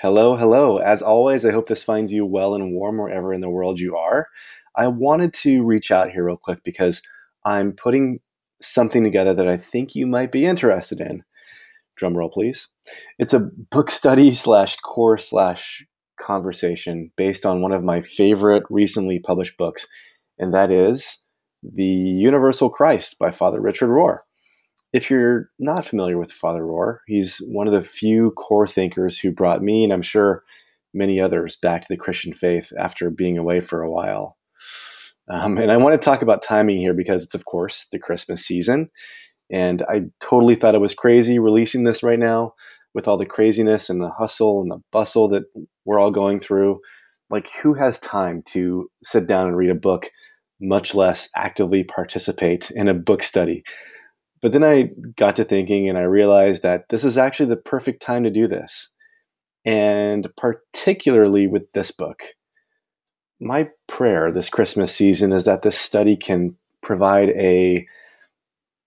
Hello, hello. As always, I hope this finds you well and warm wherever in the world you are. I wanted to reach out here real quick because I'm putting something together that I think you might be interested in. Drum roll, please. It's a book study slash course slash conversation based on one of my favorite recently published books, and that is The Universal Christ by Father Richard Rohr if you're not familiar with Father Rohr, he's one of the few core thinkers who brought me, and I'm sure many others, back to the Christian faith after being away for a while. Um, and I want to talk about timing here because it's, of course, the Christmas season. And I totally thought it was crazy releasing this right now with all the craziness and the hustle and the bustle that we're all going through. Like, who has time to sit down and read a book, much less actively participate in a book study? But then I got to thinking and I realized that this is actually the perfect time to do this. And particularly with this book. My prayer this Christmas season is that this study can provide a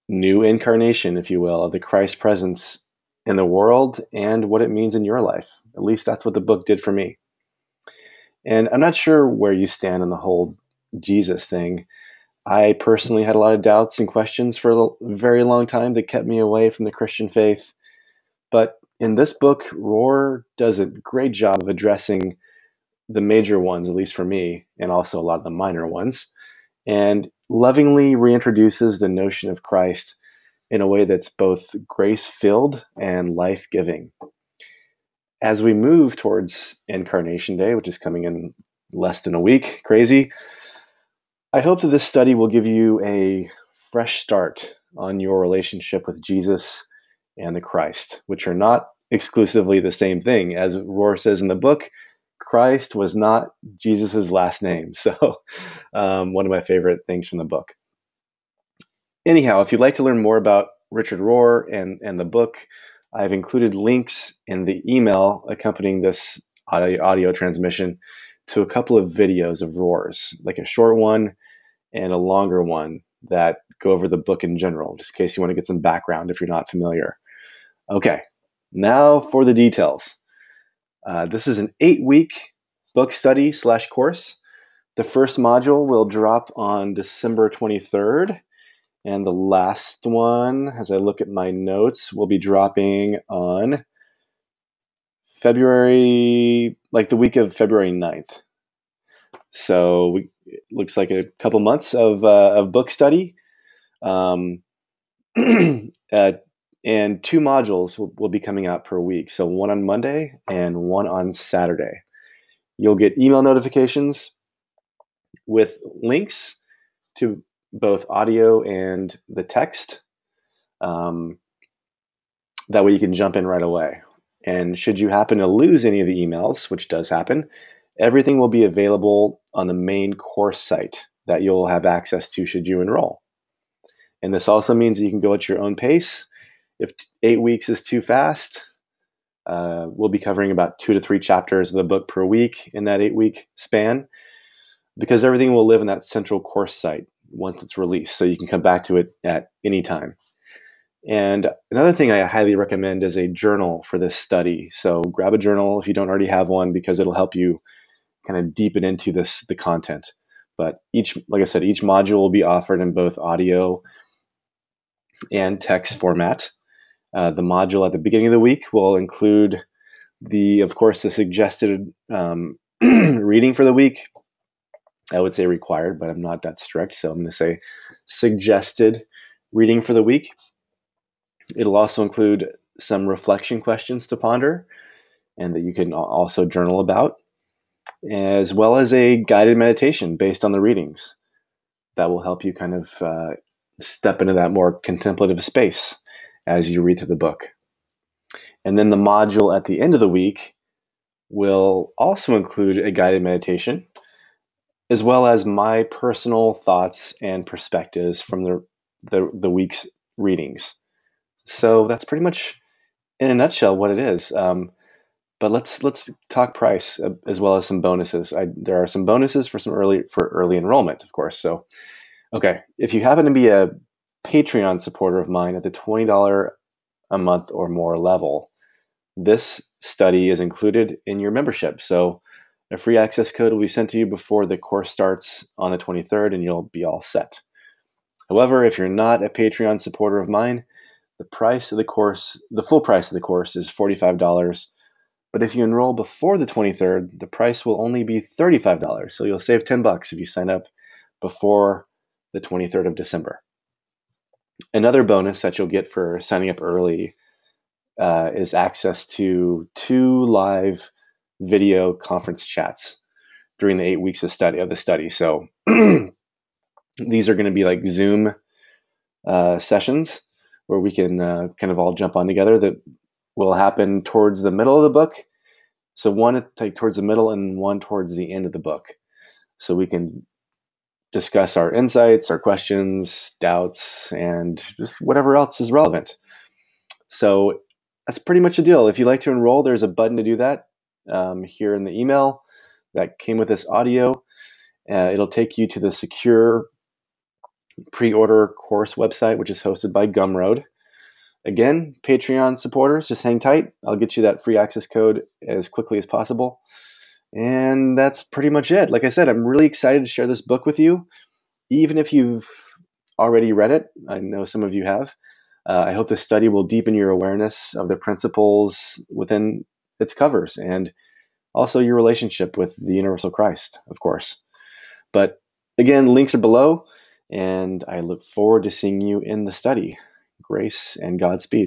new incarnation, if you will, of the Christ presence in the world and what it means in your life. At least that's what the book did for me. And I'm not sure where you stand on the whole Jesus thing. I personally had a lot of doubts and questions for a very long time that kept me away from the Christian faith. But in this book, Rohr does a great job of addressing the major ones, at least for me, and also a lot of the minor ones, and lovingly reintroduces the notion of Christ in a way that's both grace filled and life giving. As we move towards Incarnation Day, which is coming in less than a week, crazy, I hope that this study will give you a fresh start on your relationship with Jesus and the Christ, which are not exclusively the same thing. As Rohr says in the book, Christ was not Jesus' last name. So, um, one of my favorite things from the book. Anyhow, if you'd like to learn more about Richard Rohr and, and the book, I've included links in the email accompanying this audio, audio transmission to a couple of videos of Rohr's, like a short one and a longer one that go over the book in general, just in case you want to get some background if you're not familiar. Okay, now for the details. Uh, this is an eight week book study slash course. The first module will drop on December 23rd. And the last one, as I look at my notes, will be dropping on February, like the week of February 9th. So we, it looks like a couple months of, uh, of book study. Um, uh, and two modules will, will, be coming out per week. So one on Monday and one on Saturday. You'll get email notifications with links to both audio and the text. Um, that way you can jump in right away. And should you happen to lose any of the emails, which does happen, everything will be available on the main course site that you'll have access to should you enroll. And this also means that you can go at your own pace. If eight weeks is too fast, uh, we'll be covering about two to three chapters of the book per week in that eight week span because everything will live in that central course site once it's released. So you can come back to it at any time. And another thing I highly recommend is a journal for this study. So grab a journal if you don't already have one because it'll help you kind of deepen into this the content. But each, like I said, each module will be offered in both audio and text format. Uh, the module at the beginning of the week will include the, of course, the suggested um, reading for the week. I would say required, but I'm not that strict, so I'm going to say suggested reading for the week. It'll also include some reflection questions to ponder and that you can also journal about as well as a guided meditation based on the readings that will help you kind of uh, step into that more contemplative space as you read through the book. And then the module at the end of the week will also include a guided meditation, as well as my personal thoughts and perspectives from the, the, the week's readings. So that's pretty much, in a nutshell, what it is. Um, but let's let's talk price uh, as well as some bonuses. I, there are some bonuses for some early for early enrollment, of course. So, okay, if you happen to be a Patreon supporter of mine at the twenty dollar a month or more level, this study is included in your membership. So a free access code will be sent to you before the course starts on the 23rd, and you'll be all set. However, if you're not a Patreon supporter of mine, the price of the course, the full price of the course is $45. But if you enroll before the 23rd, the price will only be $35. So you'll save 10 bucks if you sign up before the 23rd of December. Another bonus that you'll get for signing up early uh, is access to two live video conference chats during the eight weeks of study of the study. So these are going to be like Zoom uh, sessions where we can uh, kind of all jump on together. That will happen towards the middle of the book. So one like towards the middle and one towards the end of the book. So we can discuss our insights, our questions, doubts, and just whatever else is relevant. So that's pretty much a deal. If you'd like to enroll, there's a button to do that um, here in the email that came with this audio. Uh, it'll take you to the secure pre-order course website, which is hosted by Gumroad. Again, Patreon supporters, just hang tight. I'll get you that free access code as quickly as possible. And that's pretty much it. Like I said, I'm really excited to share this book with you. Even if you've already read it, I know some of you have. Uh, I hope this study will deepen your awareness of the principles within its covers and also your relationship with the universal Christ, of course. But again, links are below, and I look forward to seeing you in the study. Grace and Godspeed.